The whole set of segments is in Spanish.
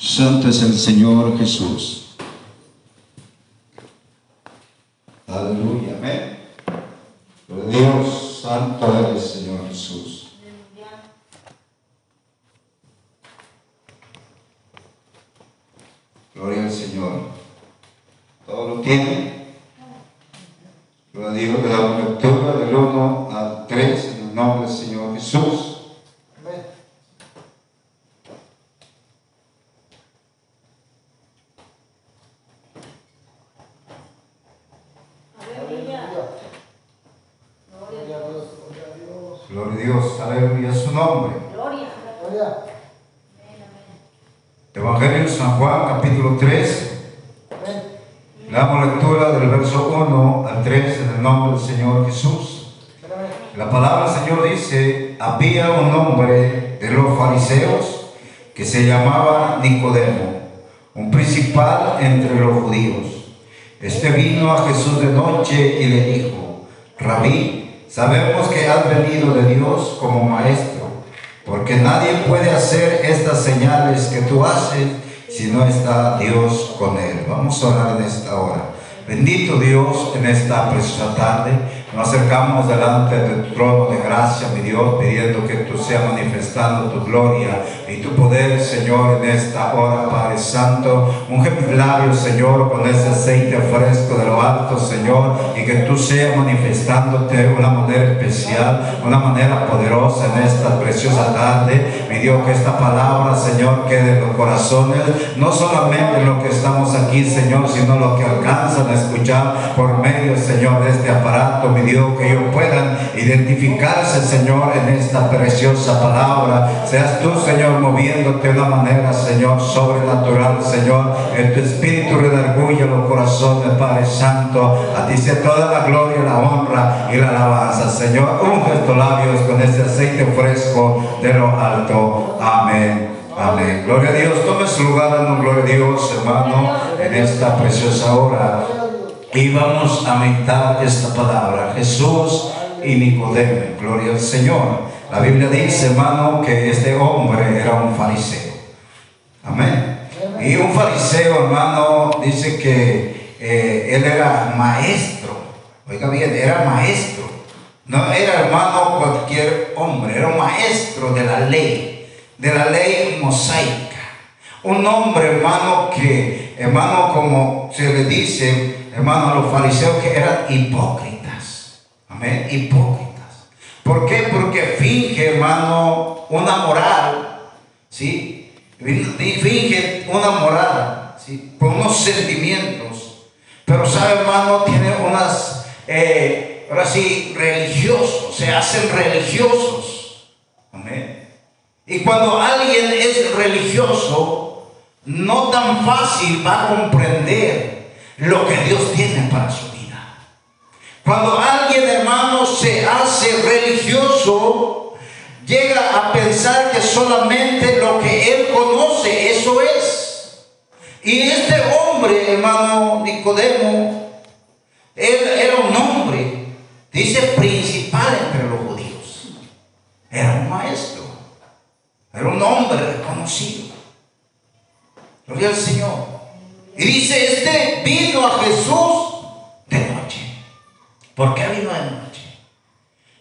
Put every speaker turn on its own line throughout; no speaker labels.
Santo es el Señor Jesús. Aleluya, amén. Dios, santo eres, Señor Jesús. Gloria al Señor. ¿Todo lo tiene? Gloria a Dios, le damos lectura del 1 al 3 en el nombre del Señor Jesús. Gloria a Dios, aleluya su nombre. Evangelio de San Juan, capítulo 3. Le damos lectura del verso 1 al 3 en el nombre del Señor Jesús. La palabra del Señor dice, había un hombre de los fariseos que se llamaba Nicodemo, un principal entre los judíos. Este vino a Jesús de noche y le dijo, Rabí, Sabemos que has venido de Dios como maestro, porque nadie puede hacer estas señales que tú haces si no está Dios con él. Vamos a orar en esta hora. Bendito Dios, en esta preciosa tarde nos acercamos delante del trono de gracia, mi Dios, pidiendo que tú seas manifestando tu gloria y tu poder, Señor, en esta hora, Padre Santo. Unge mis labios, Señor, con ese aceite fresco de lo alto, Señor, y que tú seas manifestándote de una manera especial, una manera poderosa en esta preciosa tarde. Mi Dios, que esta palabra, Señor, quede en los corazones, no solamente lo que estamos aquí, Señor, sino lo que alcanzan a escuchar por medio, Señor, de este aparato, mi Dios, que ellos puedan identificarse, Señor, en esta preciosa palabra. Seas tú, Señor, moviéndote de una manera, Señor, sobrenatural, Señor, en tu espíritu redarguye los corazones, Padre Santo. A ti sea toda la gloria, la honra y la alabanza, Señor. Unge estos labios con ese aceite fresco de lo alto. Amén. Amén. Gloria a Dios. Tome su lugar, dando gloria a Dios, hermano, en esta preciosa hora. Y vamos a meditar esta palabra. Jesús y Nicodemo. Gloria al Señor. La Biblia dice, hermano, que este hombre era un fariseo. Amén. Y un fariseo, hermano, dice que eh, él era maestro. Oiga bien, era maestro. No era hermano cualquier hombre, era un maestro de la ley, de la ley mosaica. Un hombre, hermano, que, hermano, como se le dice, hermano, a los fariseos que eran hipócritas. Amén, hipócritas. ¿Por qué? Porque finge, hermano, una moral, ¿sí? Finge una moral, ¿sí? Por unos sentimientos. Pero, ¿sabe, hermano? Tiene unas, eh, ahora sí, religiosos, se hacen religiosos. Amén. Y cuando alguien es religioso, no tan fácil va a comprender lo que Dios tiene para su vida. Cuando alguien, hermano, se hace religioso, llega a pensar que solamente lo que él conoce, eso es. Y este hombre, hermano Nicodemo, él era un hombre, dice principal entre los judíos. Era un maestro. Era un hombre reconocido. Gloria al Señor. Y dice, este vino a Jesús de noche. ¿Por qué vino de noche?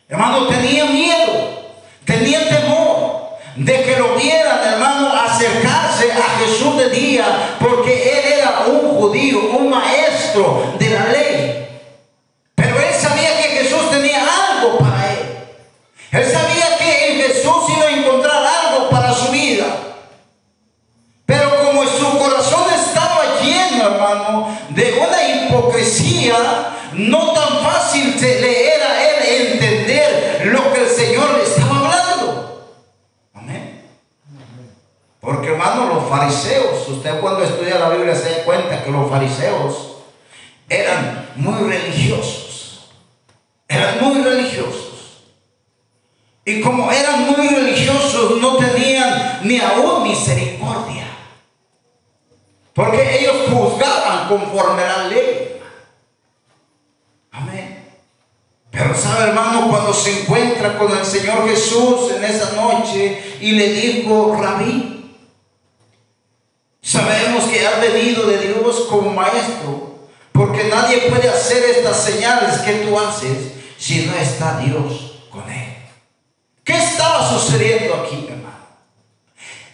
Hermano, tenía miedo, tenía temor de que lo vieran, hermano, acercarse a Jesús de día, porque él era un judío, un maestro de la ley. Fariseos, usted cuando estudia la Biblia se da cuenta que los fariseos eran muy religiosos. Eran muy religiosos. Y como eran muy religiosos, no tenían ni aún misericordia. Porque ellos juzgaban conforme a la ley. Amén. Pero sabe, hermano, cuando se encuentra con el Señor Jesús en esa noche y le dijo, rabí, Sabemos que has venido de Dios como maestro, porque nadie puede hacer estas señales que tú haces si no está Dios con él. ¿Qué estaba sucediendo aquí, hermano?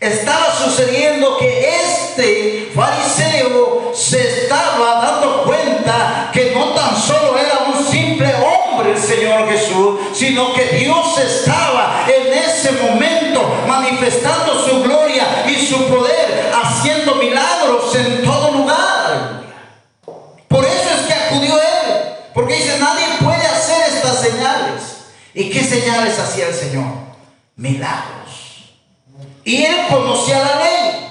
Estaba sucediendo que este fariseo se estaba dando cuenta que no tan solo era un simple hombre el Señor Jesús, sino que Dios estaba en ese momento manifestando su gloria y su poder, haciendo milagros en todo lugar. Por eso es que acudió él, porque dice, nadie puede hacer estas señales. ¿Y qué señales hacía el Señor? Milagros. Y él conocía la ley.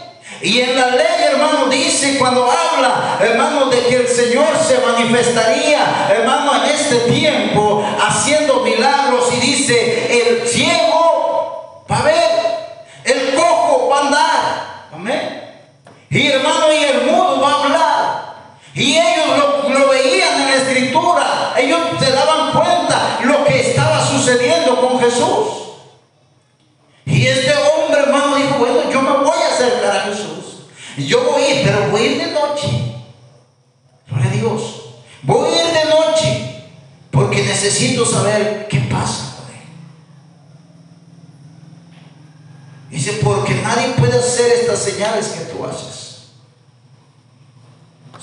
Y en la ley, hermano, dice cuando habla, hermano, de que el Señor se manifestaría, hermano, en este tiempo, haciendo milagros. Y dice, el ciego va a ver, el cojo va a andar. Amén. Y hermano, y el mudo va a hablar. Y ellos lo, veían en la escritura. Ellos se daban cuenta lo que estaba sucediendo con Jesús. Y este hombre, hermano, dijo, bueno, yo me voy a acercar a Jesús. Yo voy pero voy a ir de noche. Gloria a Dios. Voy a ir de noche porque necesito saber qué pasa con él. Dice, porque nadie puede hacer estas señales que tú haces.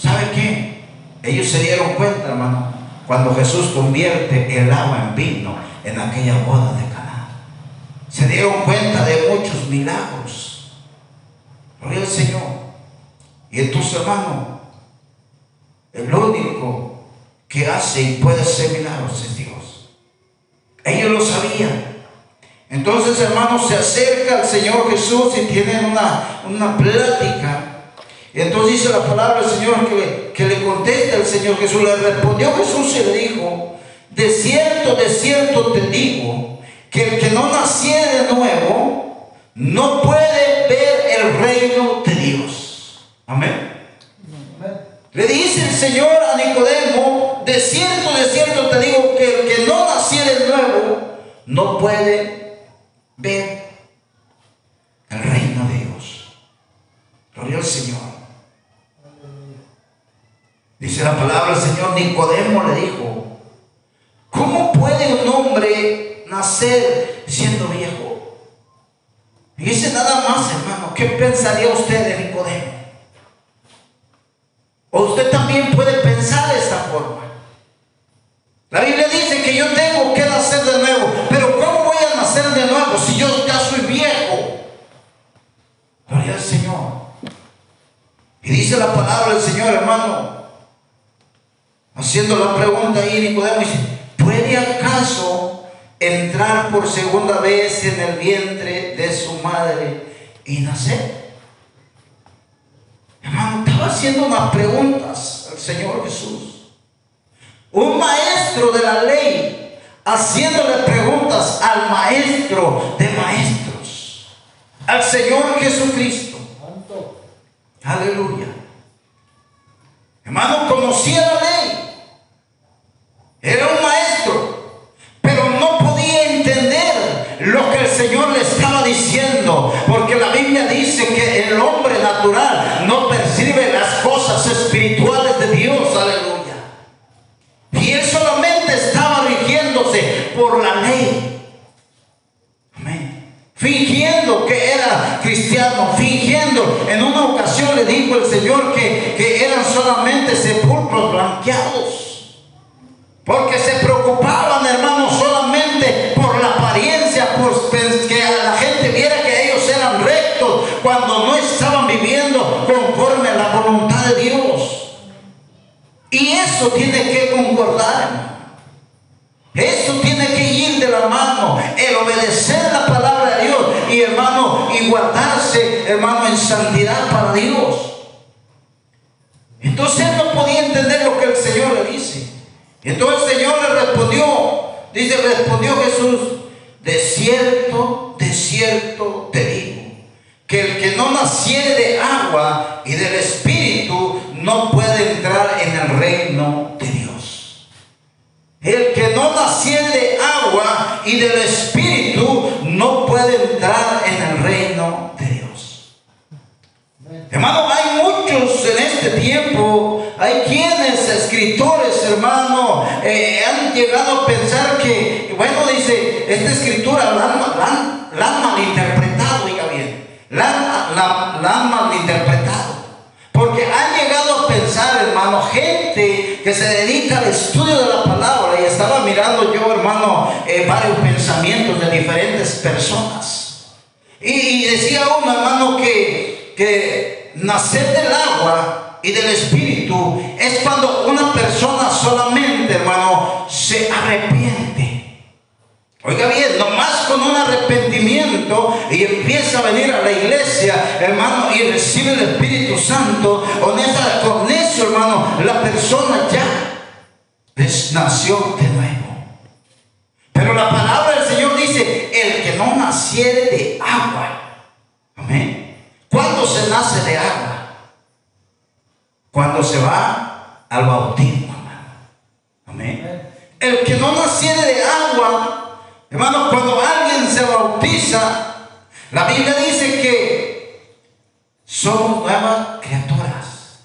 ¿Sabe qué? Ellos se dieron cuenta, hermano, cuando Jesús convierte el agua en vino en aquella boda de se dieron cuenta de muchos milagros. Gloria al Señor. Y entonces, hermano, el único que hace y puede hacer milagros es Dios. Ellos lo sabían. Entonces, hermano, se acerca al Señor Jesús y tienen una, una plática. Entonces dice la palabra del Señor que, que le contesta el Señor Jesús. Le respondió Jesús y le dijo, de cierto, de cierto te digo, que el que no naciera de nuevo no puede ver el reino de Dios. Amén. Le dice el Señor a Nicodemo, de cierto, de cierto te digo que el que no naciera de nuevo no puede ver el reino de Dios. Gloria al Señor. Dice la palabra, el Nicodemo le dijo, ¿cómo puede un hombre nacer siendo viejo. Y dice nada más, hermano, ¿qué pensaría usted de Nicodemo? O usted también puede pensar de esta forma. La Biblia dice que yo tengo que nacer de nuevo, pero ¿cómo voy a nacer de nuevo si yo ya soy viejo? Gloria al Señor. Y dice la palabra del Señor, hermano, haciendo la pregunta ahí, Nicodemo dice, ¿puede acaso entrar por segunda vez en el vientre de su madre y nacer. Hermano, estaba haciendo unas preguntas al Señor Jesús. Un maestro de la ley haciéndole preguntas al maestro de maestros, al Señor Jesucristo. Aleluya. Hermano, conocía la ley. Era un maestro lo que el Señor le estaba diciendo, porque la Biblia dice que el hombre natural no percibe las cosas espirituales de Dios, aleluya. Y él solamente estaba rigiéndose por la ley. Amén. Fingiendo que era cristiano, fingiendo. En una ocasión le dijo el Señor que, que eran solamente sepulcros blanqueados. Porque se preocupaban, hermanos, solamente por la apariencia, por que la gente viera que ellos eran rectos cuando no estaban viviendo conforme a la voluntad de Dios. Y eso tiene que concordar. Eso tiene que ir de la mano, el obedecer la palabra de Dios y hermano, y guardarse, hermano, en santidad para Dios. Entonces él no podía entender lo que el Señor le dice. Entonces el Señor le respondió, dice, respondió Jesús, de cierto, de cierto te digo, que el que no naciere de agua y del Espíritu no puede entrar en el reino de Dios. El que no naciere de agua y del Espíritu no puede entrar en el reino de Dios. Hermano, hay muchos en este tiempo, hay quienes, escritores, hermano, eh, han llegado a pensar que, bueno, dice, esta escritura la han, la malinterpretado, oiga bien, la, la han malinterpretado. Porque han llegado a pensar, hermano, gente que se dedica al estudio de la palabra y estaba mirando yo, hermano, eh, varios pensamientos de diferentes personas. Y, decía uno, hermano, que nacer del agua y del espíritu es cuando una persona solamente, hermano, se arrepiente Oiga bien, nomás con un arrepentimiento y empieza a venir a la iglesia, hermano, y recibe el Espíritu Santo, con, eso, hermano, la persona ya nació de nuevo. Pero la palabra del Señor dice, el que no naciere de agua. Amén. ¿Cuándo se nace de agua? Cuando se va al bautismo, hermano. Amén. El que no naciere de agua Hermano, cuando alguien se bautiza, la Biblia dice que somos nuevas criaturas.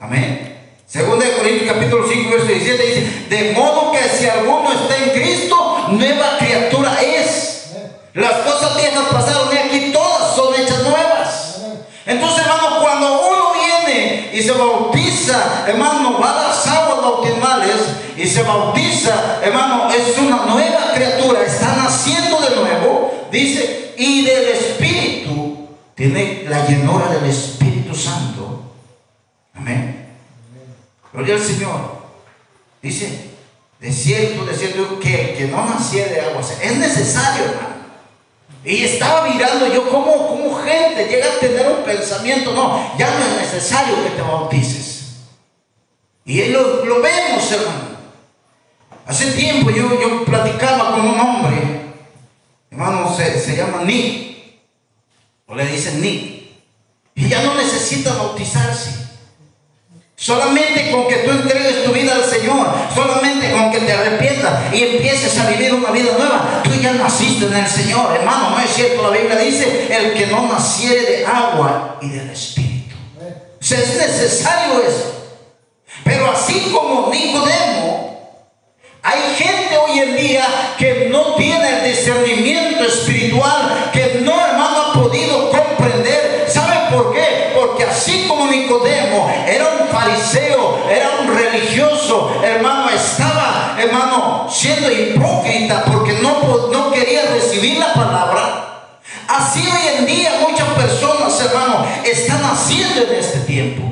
Amén. Segunda de Corintios capítulo 5, verso 17 dice, de modo que si alguno está en Cristo, nueva criatura es. Las cosas viejas pasaron y aquí todas son hechas nuevas. Entonces, hermano, y se bautiza, hermano, va a las aguas bautismales y se bautiza, hermano, es una nueva criatura, está naciendo de nuevo, dice, y del Espíritu, tiene la llenura del Espíritu Santo. Amén. Gloria al Señor. Dice, de cierto, de cierto, que, que no naciera de agua, es necesario, hermano. Y estaba mirando yo cómo, cómo gente llega a tener un pensamiento, no, ya no es necesario que te bautices. Y lo, lo vemos, hermano. Hace tiempo yo, yo platicaba con un hombre, hermano, se, se llama Nick, o le dicen Nick, y ya no necesita bautizarse. Solamente con que tú entregues tu vida al Señor, solamente con que te arrepientas y empieces a vivir una vida nueva, tú ya naciste en el Señor, hermano. No es cierto, la Biblia dice: el que no naciere de agua y del Espíritu. O sea, es necesario eso. Pero así como Nicodemo, siendo hipócrita porque no, no quería recibir la palabra. Así hoy en día muchas personas, hermano, están haciendo en este tiempo.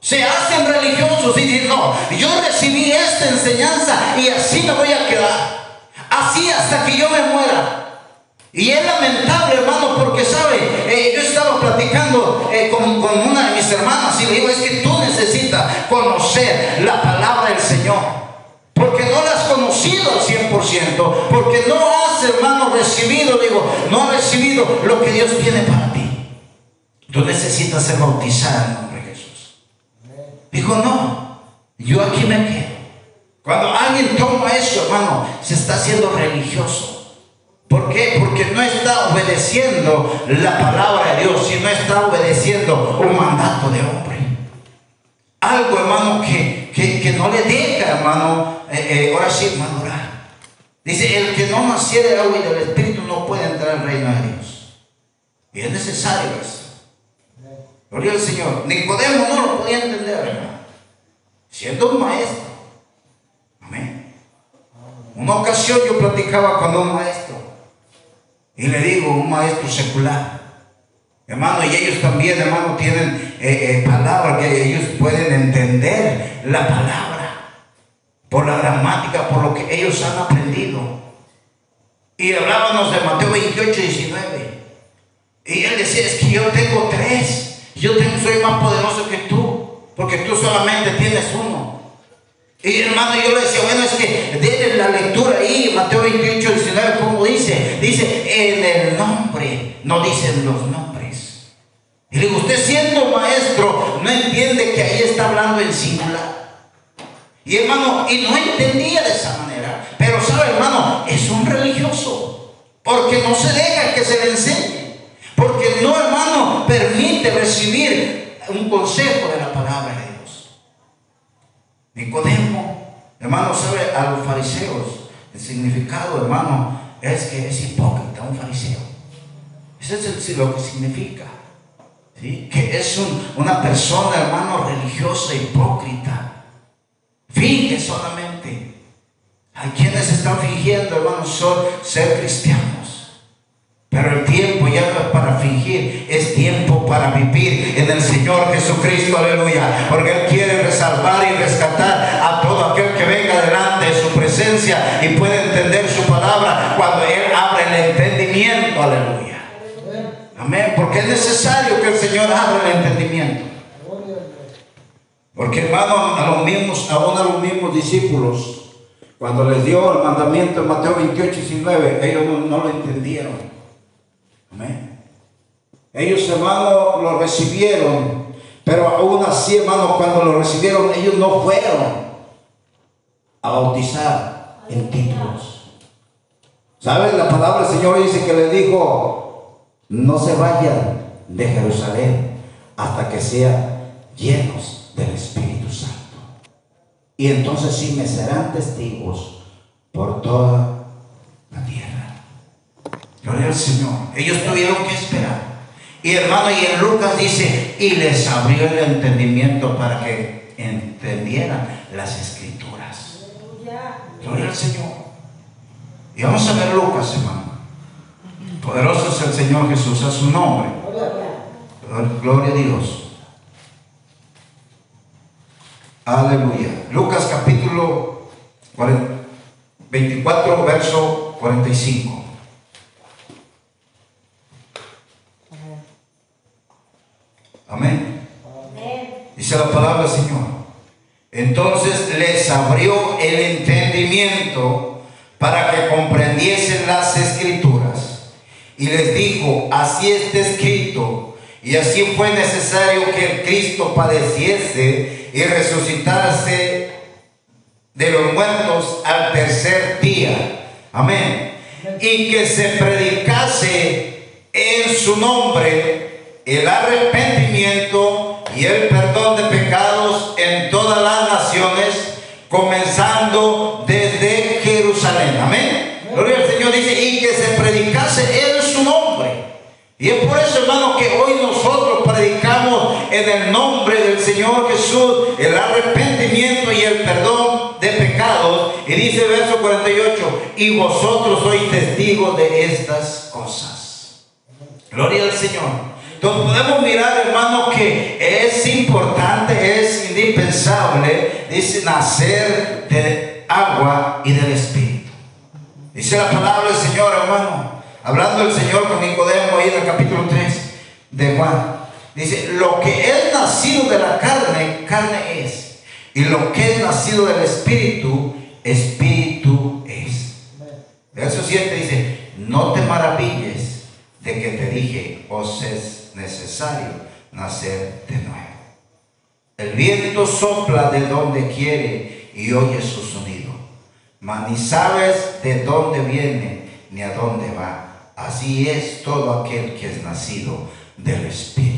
Se hacen religiosos y dicen, no, yo recibí esta enseñanza y así me voy a quedar. Así hasta que yo me muera. Y es lamentable, hermano, porque sabe, eh, yo estaba platicando eh, con, con, una de mis hermanas y le digo, es que tú necesitas conocer la palabra del Señor. Porque no la has conocido al 100%, porque no has, hermano, recibido, digo, no has recibido lo que Dios tiene para ti. Tú necesitas ser bautizado Dijo, no, yo aquí me quedo. Cuando alguien toma eso, hermano, se está haciendo religioso. ¿Por qué? Porque no está obedeciendo la palabra de Dios, sino está obedeciendo un mandato de hombre. Algo, hermano, que, que, no le deja, hermano, eh, eh, ahora sí, madurar. Dice, el que no naciera de agua y del Espíritu no puede entrar al reino de Dios. Y es necesario eso. Gloria al Señor. Nicodemo no lo podía entender, hermano. Siendo un maestro. Amén. Una ocasión yo platicaba con un maestro. Y le digo, un maestro secular. Hermano, y ellos también, hermano, tienen eh, eh, palabras que ellos pueden entender la palabra. Por la gramática, por lo que ellos han aprendido. Y hablábamos de Mateo 28, 19. Y él decía, es que yo tengo tres. Yo soy más poderoso que tú, porque tú solamente tienes uno. Y hermano, yo le decía, bueno, es que denle la lectura ahí, Mateo 28, 19, como dice, dice, en el nombre, no dicen los nombres. Y le digo, usted siendo maestro, no entiende que ahí está hablando en singular. Y hermano, y no entendía de esa manera. Pero sabe, hermano, es un religioso. Porque no se deja que se le enseñe. Porque no, hermano, permite recibir un consejo de la palabra de Dios. Nicodemo, hermano, sabe a los fariseos el significado, hermano, es que es hipócrita, un fariseo. Eso es lo que significa. Que es una persona, hermano, religiosa, hipócrita. Finge solamente. Hay quienes están fingiendo, hermano, ser cristianos. Pero el tiempo ya no es para fingir, es tiempo para vivir en el Señor Jesucristo, aleluya. Porque Él quiere resalvar y rescatar a todo aquel que venga delante de su presencia y puede entender su palabra cuando Él abre el entendimiento, aleluya. Amén. Porque es necesario que el Señor abra el entendimiento. Porque hermano, a los mismos, aún a los mismos discípulos, cuando les dio el mandamiento en Mateo 28, 19, ellos no, lo entendieron. Amén. Ellos, hermano, lo recibieron, pero aún así, hermano, cuando lo recibieron, ellos no fueron a bautizar en títulos. ¿Sabes? La palabra del Señor dice que le dijo, no se vayan de Jerusalén hasta que sean llenos del Espíritu Santo. Y entonces sí me serán testigos por toda. Gloria al Señor. Ellos tuvieron que esperar. Y hermano, y en Lucas dice, y les abrió el entendimiento para que entendieran las escrituras. Gloria al Señor. Y vamos a ver Lucas, hermano. Poderoso es el Señor Jesús, a su nombre. Gloria a Dios. Aleluya. Lucas capítulo 24, verso 45. Amén. Dice la palabra del Señor. Entonces les abrió el entendimiento para que comprendiesen las escrituras y les dijo, así está escrito, y así fue necesario que el Cristo padeciese y resucitase de los muertos al tercer día. Amén. Y que se predicase en su nombre el arrepentimiento y el perdón en el nombre del Señor Jesús el arrepentimiento y el perdón de pecados. Y dice el verso 48, y vosotros sois testigos de estas cosas. Gloria al Señor. Entonces podemos mirar, hermano, que es importante, es indispensable, dice, nacer de agua y del Espíritu. Dice la palabra del Señor, hermano. Hablando el Señor con Nicodemo ahí en el capítulo 3 de Juan. Dice, lo que es nacido de la carne, carne es. Y lo que es nacido del Espíritu, Espíritu es. Verso 7 dice, no te maravilles de que te dije, os es necesario nacer de nuevo. El viento sopla de donde quiere y oye su sonido. Mas ni sabes de dónde viene ni a dónde va Así es todo aquel que es nacido del Espíritu.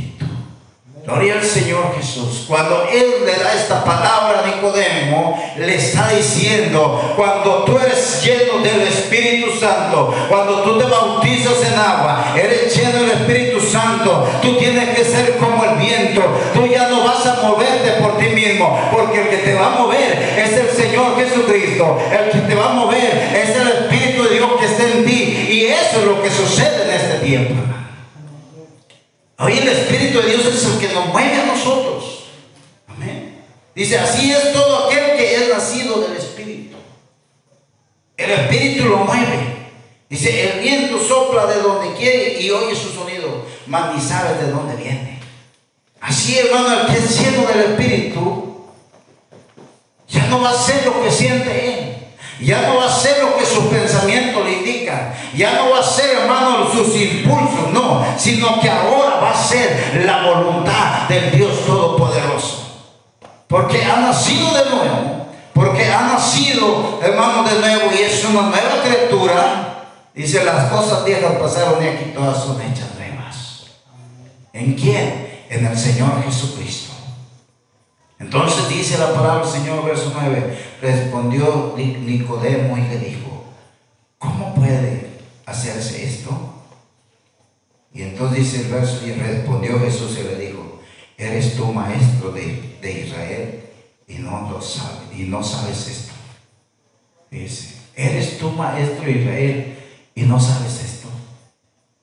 Gloria al Señor Jesús. Cuando Él le da esta palabra a Nicodemo, le está diciendo, cuando tú eres lleno del Espíritu Santo, cuando tú te bautizas en agua, eres lleno del Espíritu Santo, tú tienes que ser como el viento. Tú ya no vas a moverte por ti mismo, porque el que te va a mover es el Señor Jesucristo. El que te va a mover es el Espíritu de Dios que está en ti. Y eso es lo que sucede en este tiempo. Hoy el Espíritu de Dios es el que nos mueve a nosotros. Amén. Dice, así es todo aquel que es nacido del Espíritu. El Espíritu lo mueve. Dice, el viento sopla de donde quiere y oye su sonido, mas ni sabe de dónde viene. Así, hermano, el que es lleno del Espíritu, ya no va a ser lo que siente él. Ya no va a ser lo que sus pensamientos le indican. Ya no va a ser, hermano, sus impulsos, no. Sino que ahora va a ser la voluntad del Dios Todopoderoso. Porque ha nacido de nuevo. Porque ha nacido, hermano, de nuevo y es una nueva criatura. Dice, las cosas viejas pasaron y aquí todas son hechas nuevas. ¿En quién? En el Señor Jesucristo. Entonces dice la palabra del Señor, verso 9, respondió Nicodemo y le dijo, ¿cómo puede hacerse esto? Y entonces dice el verso, y respondió Jesús y le dijo, ¿eres tú maestro de, de Israel y no lo sabes, y no sabes esto? Dice, ¿eres tú maestro de Israel y no sabes esto?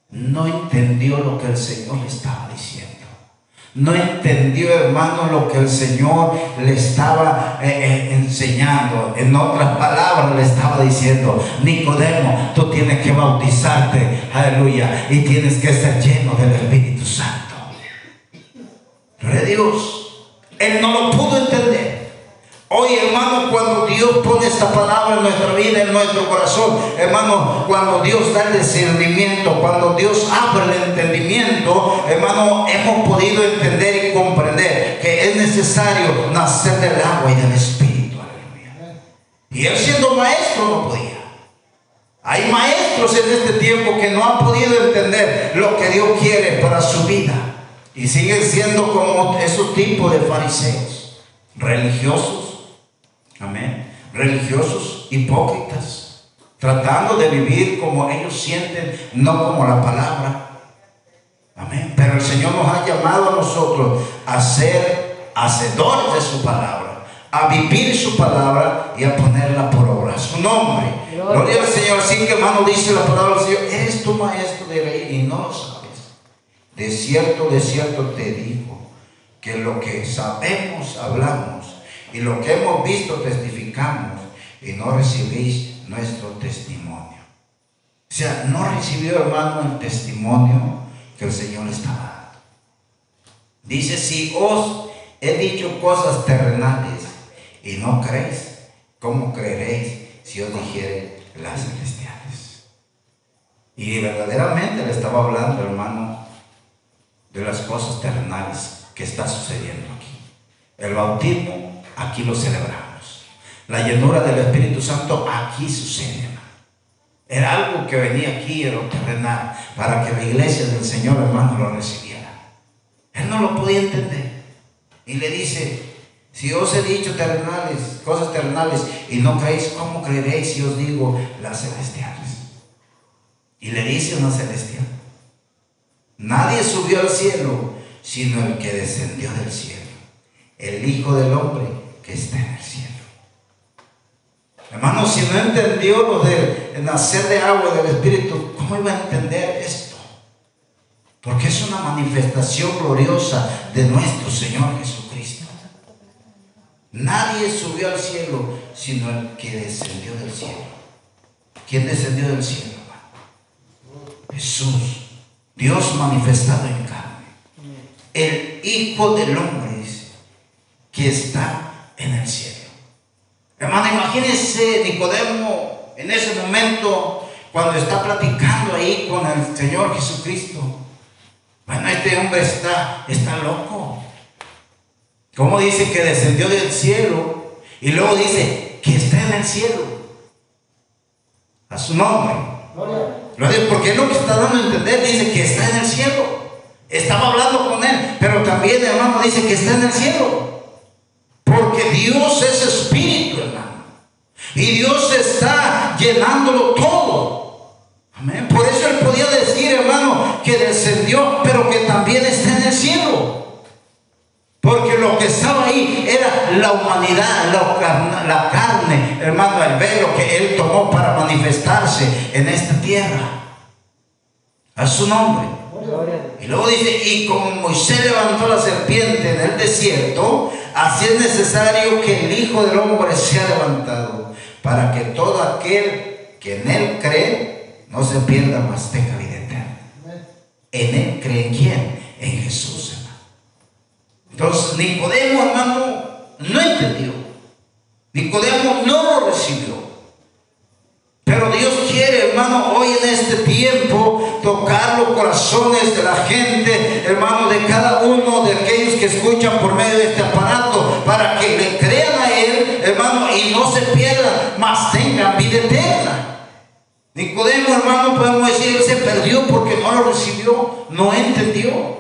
No entendió lo que el Señor le estaba diciendo. No entendió, hermano, lo que el Señor le estaba eh, eh, enseñando. En otras palabras, le estaba diciendo, Nicodemo, tú tienes que bautizarte, aleluya, y tienes que ser lleno del Espíritu Santo. Pero Dios, él no lo pudo entender. Hoy, hermano, cuando Dios pone esta palabra en nuestra vida, en nuestro corazón, hermano, cuando Dios da el discernimiento, cuando Dios abre el entendimiento, hermano, hemos podido entender y comprender que es necesario nacer del agua y del Espíritu. Y él siendo maestro no podía. Hay maestros en este tiempo que no han podido entender lo que Dios quiere para su vida. Y siguen siendo como esos tipos de fariseos, religiosos Amén. Religiosos hipócritas, tratando de vivir como ellos sienten, no como la palabra. Amén. Pero el Señor nos ha llamado a nosotros a ser hacedores de su palabra, a vivir su palabra y a ponerla por obra. Su nombre. Gloria al Señor. Así que hermano dice la palabra del Señor, eres tu maestro de ley y no lo sabes. De cierto, de cierto te digo que lo que sabemos, hablamos y lo que hemos visto testificamos y no recibís nuestro testimonio. O sea, no recibió hermano el testimonio que el Señor estaba dando. Dice, si os he dicho cosas terrenales y no creéis, ¿cómo creeréis si os dijere las celestiales? Y verdaderamente le estaba hablando, hermano, de las cosas terrenales que está sucediendo aquí. El bautismo aquí lo celebramos. La llenura del Espíritu Santo aquí sucede. Era algo que venía aquí en lo terrenal para que la iglesia del Señor hermano lo recibiera. Él no lo podía entender. Y le dice, si os he dicho terrenales, cosas terrenales y no creéis, ¿cómo creeréis si os digo las celestiales? Y le dice una celestial, nadie subió al cielo sino el que descendió del cielo, el Hijo del Hombre que está en el cielo. Hermano, si no entendió lo de nacer de agua del Espíritu, ¿cómo iba a entender esto? Porque es una manifestación gloriosa de nuestro Señor Jesucristo. Nadie subió al cielo sino el que descendió del cielo. ¿Quién descendió del cielo? Jesús, Dios manifestado en carne, el Hijo del Hombre que está en el cielo. Hermano, imagínense Nicodemo en ese momento cuando está platicando ahí con el Señor Jesucristo. Bueno, este hombre está, está loco. ¿Cómo dice que descendió del cielo? Y luego dice que está en el cielo. A su nombre. Porque es lo que está dando a entender. Dice que está en el cielo. Estaba hablando con él. Pero también, hermano, dice que está en el cielo. Porque Dios es espíritu, hermano. Y Dios está llenándolo todo. Amén. Por eso él podía decir, hermano, que descendió, pero que también está en el cielo. Porque lo que estaba ahí era la humanidad, la, la carne, hermano, el velo que él tomó para manifestarse en esta tierra. A su nombre. Y luego dice, y como Moisés levantó la serpiente en el desierto, así es necesario que el Hijo del Hombre sea levantado, para que todo aquel que en él cree no se pierda, más tenga vida eterna. En él cree quién? En Jesús, hermano. Entonces, Nicodemo, hermano, no entendió. Nicodemo no lo recibió. Pero Dios quiere, hermano, hoy en este tiempo tocar los corazones de la gente, hermano, de cada uno de aquellos que escuchan por medio de este aparato, Nicodemo, hermano, podemos decir, Él se perdió porque no lo recibió, no entendió.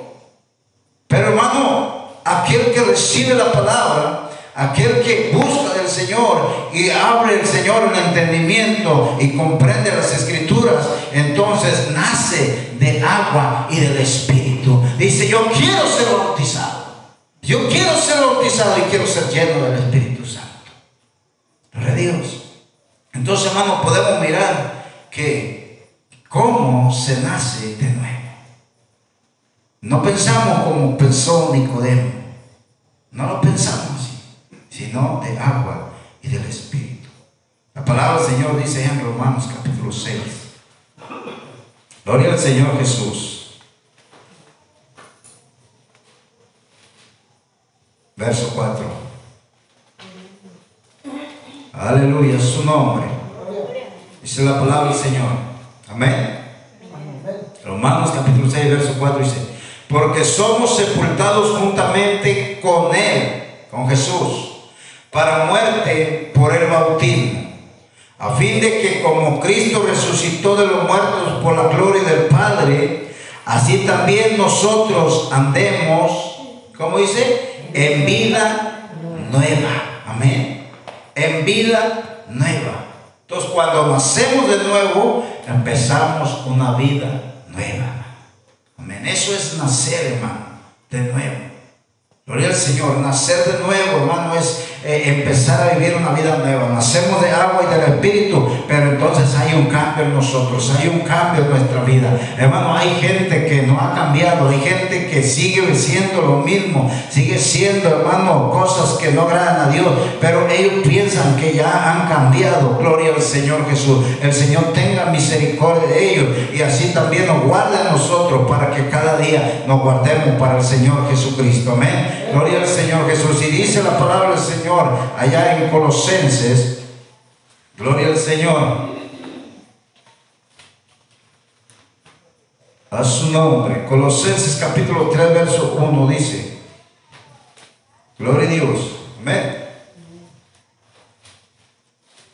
recibe la palabra, aquel que busca del Señor y abre el Señor el entendimiento y comprende las escrituras, entonces nace de agua y del Espíritu. Dice, yo quiero ser bautizado. Yo quiero ser bautizado y quiero ser lleno del Espíritu Santo. Gloria a Dios. Entonces, hermano, podemos mirar que cómo se nace de nuevo. No pensamos como pensó Nicodemo. No lo pensamos sino de agua y del Espíritu. La palabra del Señor dice en Romanos capítulo 6. Gloria al Señor Jesús. Verso 4. Aleluya, su nombre. Dice la palabra del Señor. Amén. Romanos capítulo 6, verso 4 dice, porque somos sepultados juntamente con Él, con Jesús, para muerte por el bautismo, a fin de que como Cristo resucitó de los muertos por la gloria del Padre, así también nosotros andemos, ¿cómo dice? En vida nueva. Amén. En vida nueva. Entonces cuando nacemos de nuevo, empezamos una vida nueva. Amén. Eso es nacer, hermano, de nuevo. Gloria al Señor. Nacer de nuevo, hermano, es eh, empezar a vivir una vida nueva. Nacemos de agua y del Espíritu, pero entonces hay un cambio en nosotros, hay un cambio en nuestra vida. Hermano, hay gente que no ha cambiado, hay gente que sigue siendo lo mismo, sigue siendo, hermano, cosas que no agradan a Dios, pero ellos piensan que ya han cambiado. Gloria al Señor Jesús. El Señor tenga misericordia de ellos y así también nos guarde a nosotros para que cada día nos guardemos para el Señor Jesucristo. Amén. Gloria al Señor Jesús. Y dice la palabra del Señor allá en Colosenses. Gloria al Señor. A su nombre. Colosenses capítulo 3, verso 1 dice. Gloria a Dios. Amén.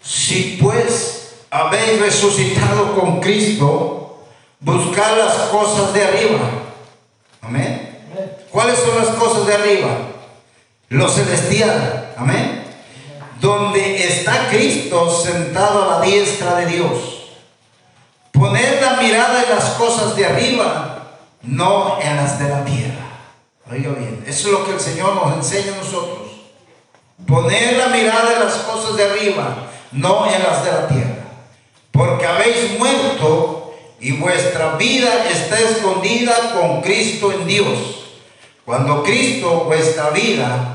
Si pues habéis resucitado con Cristo, buscad las cosas de arriba. Amén. ¿Cuáles son las cosas de arriba? Lo celestial. Amén. Donde está Cristo sentado a la diestra de Dios. Poner la mirada en las cosas de arriba, no en las de la tierra. Oiga bien, eso es lo que el Señor nos enseña a nosotros. Poner la mirada en las cosas de arriba, no en las de la tierra. Porque habéis muerto y vuestra vida está escondida con Cristo en Dios. Cuando Cristo, vuestra vida,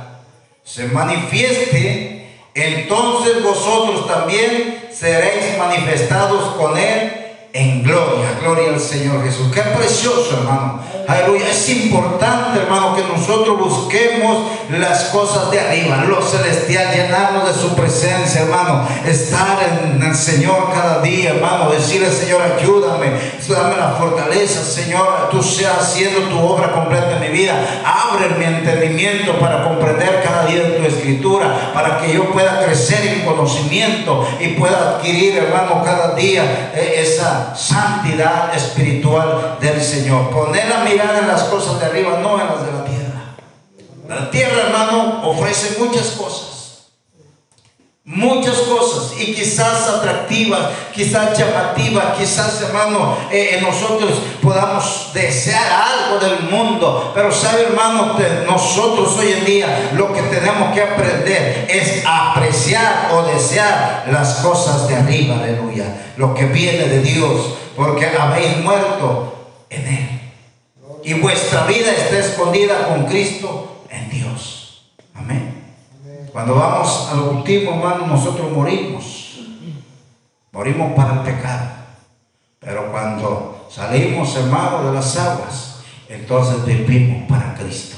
se manifieste, entonces vosotros también seréis manifestados con Él en gloria. Gloria al Señor Jesús. Qué precioso, hermano. Aleluya. Es importante, hermano, que nosotros busquemos las cosas de arriba, lo celestial, llenarnos de su presencia, hermano. Estar en el Señor cada día, hermano. Decirle, Señor, ayúdame. Dame la fortaleza, Señor. Tú seas haciendo tu obra completa en mi vida. Abre mi entendimiento para comprender cada día tu escritura, para que yo pueda crecer en conocimiento y pueda adquirir, hermano, cada día eh, esa santidad espiritual del Señor. Poner la mirada en las cosas de arriba, no en las de la tierra. La tierra, hermano, ofrece muchas cosas. Muchas cosas y quizás atractivas, quizás llamativas, quizás hermano, eh, nosotros podamos desear algo del mundo, pero sabe hermano, nosotros hoy en día lo que tenemos que aprender es apreciar o desear las cosas de arriba, aleluya, lo que viene de Dios, porque habéis muerto en Él y vuestra vida está escondida con Cristo en Dios. Amén. Cuando vamos al último hermano, nosotros morimos. Morimos para el pecado. Pero cuando salimos, hermano, de las aguas, entonces vivimos para Cristo.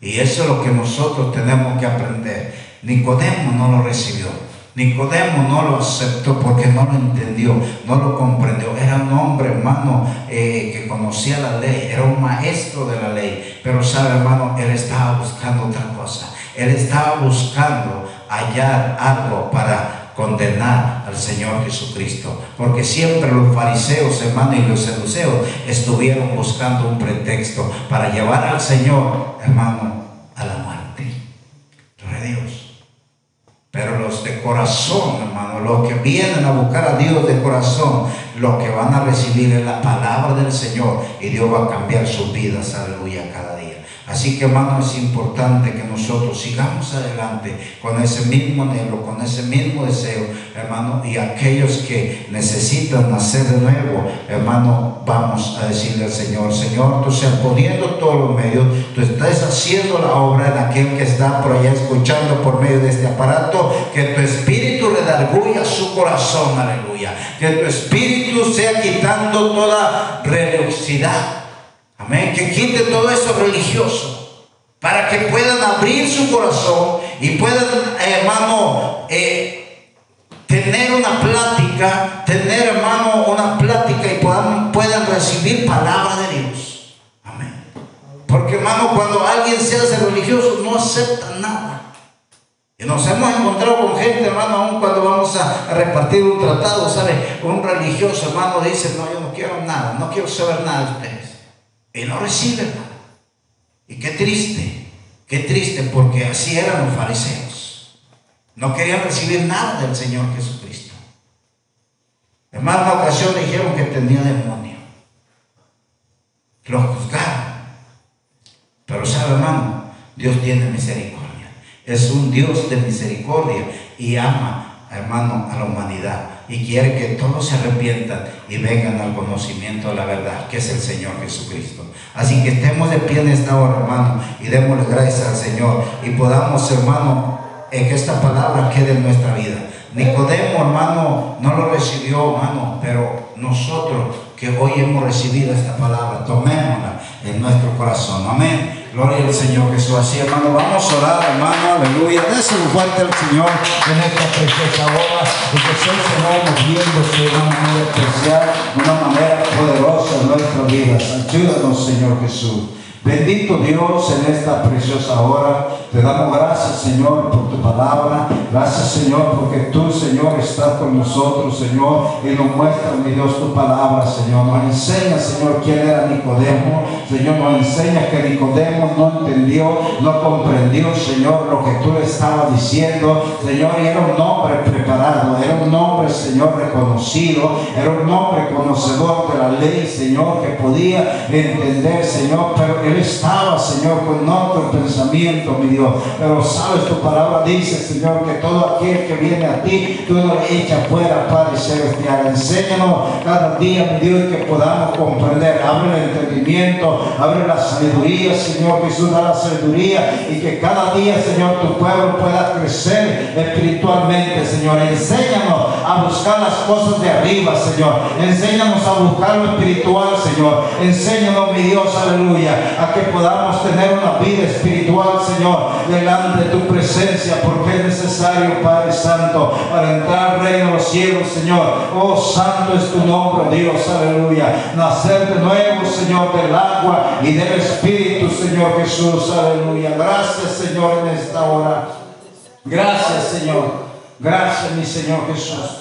Y eso es lo que nosotros tenemos que aprender. Nicodemo no lo recibió. Nicodemo no lo aceptó porque no lo entendió, no lo comprendió. Era un hombre, hermano, eh, que conocía la ley, era un maestro de la ley. Pero sabe, hermano, él estaba buscando otra cosa. Él estaba buscando hallar algo para condenar al Señor Jesucristo. Porque siempre los fariseos, hermanos, y los seduceos estuvieron buscando un pretexto para llevar al Señor, hermano, a la muerte. Pero los de corazón, hermano, los que vienen a buscar a Dios de corazón, los que van a recibir es la palabra del Señor y Dios va a cambiar sus vidas, aleluya, cada Así que hermano es importante que nosotros sigamos adelante con ese mismo anhelo, con ese mismo deseo, hermano, y aquellos que necesitan nacer de nuevo, hermano, vamos a decirle al Señor, Señor, tú seas poniendo todos los medios, tú estás haciendo la obra en aquel que está por allá escuchando por medio de este aparato, que tu espíritu redarguya su corazón, aleluya, que tu espíritu sea quitando toda religiosidad Amén. Que quite todo eso religioso. Para que puedan abrir su corazón y puedan, hermano, eh, tener una plática, tener, hermano, una plática y puedan, puedan recibir palabra de Dios. Amén. Porque, hermano, cuando alguien se hace religioso, no acepta nada. Y nos hemos encontrado con gente, hermano, aún cuando vamos a, repartir un tratado, ¿sabe? Un religioso, hermano, dice, no, yo no quiero nada, no quiero saber nada de ustedes. Y no reciben nada. Y qué triste, qué triste, porque así eran los fariseos. No querían recibir nada del Señor Jesucristo. En más una ocasión dijeron que tenía demonio. Lo juzgaron. Pero sabe, hermano, Dios tiene misericordia. Es un Dios de misericordia y ama, hermano, a la humanidad y quiere que todos se arrepientan y vengan al conocimiento de la verdad, que es el Señor Jesucristo. Así que estemos de pie en esta hora, hermano, y démosle gracias al Señor y podamos, hermano, en que esta palabra quede en nuestra vida. Nicodemo, hermano, no lo recibió, hermano, pero nosotros que hoy hemos recibido esta palabra, tomémosla en nuestro corazón. Amén. Gloria al Señor Jesús. Así, hermano, vamos a orar, hermano, aleluya. Déselo fuerte al Señor en esta preciosa hora. Y que el Señor moviéndose de una manera especial, de una manera poderosa en nuestras vidas. Ayúdanos, Señor Jesús. Bendito Dios en esta preciosa hora. Te damos gracias, Señor, por tu palabra. Gracias, Señor, porque tú, Señor, estás con nosotros, Señor, y nos muestra, mi Dios, tu palabra, Señor. Nos enseña, Señor, quién era Nicodemo. Señor, nos enseña que Nicodemo no entendió, no comprendió, Señor, lo que tú le estabas diciendo. Señor, y era un hombre preparado, era un hombre, Señor, reconocido, era un hombre conocedor de la ley, Señor, que podía entender, Señor, pero estaba, Señor, con otro pensamiento, mi Dios. Pero sabes, tu palabra dice, Señor, que todo aquel que viene a ti, tú lo echas fuera, Padre Celestial. Enséñanos cada día, mi Dios, que podamos comprender. Abre el entendimiento, abre la sabiduría, Señor Jesús, da la sabiduría y que cada día, Señor, tu pueblo pueda crecer espiritualmente, Señor. Enséñanos a buscar las cosas de arriba, Señor. Enséñanos a buscar lo espiritual, Señor. Enséñanos, mi Dios, aleluya que podamos tener una vida espiritual, Señor, delante de tu presencia, porque es necesario, Padre Santo, para entrar al reino de los cielos, Señor. Oh, santo es tu nombre, Dios, aleluya. Nacer de nuevo, Señor, del agua y del Espíritu, Señor Jesús, aleluya. Gracias, Señor, en esta hora. Gracias, Señor. Gracias, mi Señor Jesús.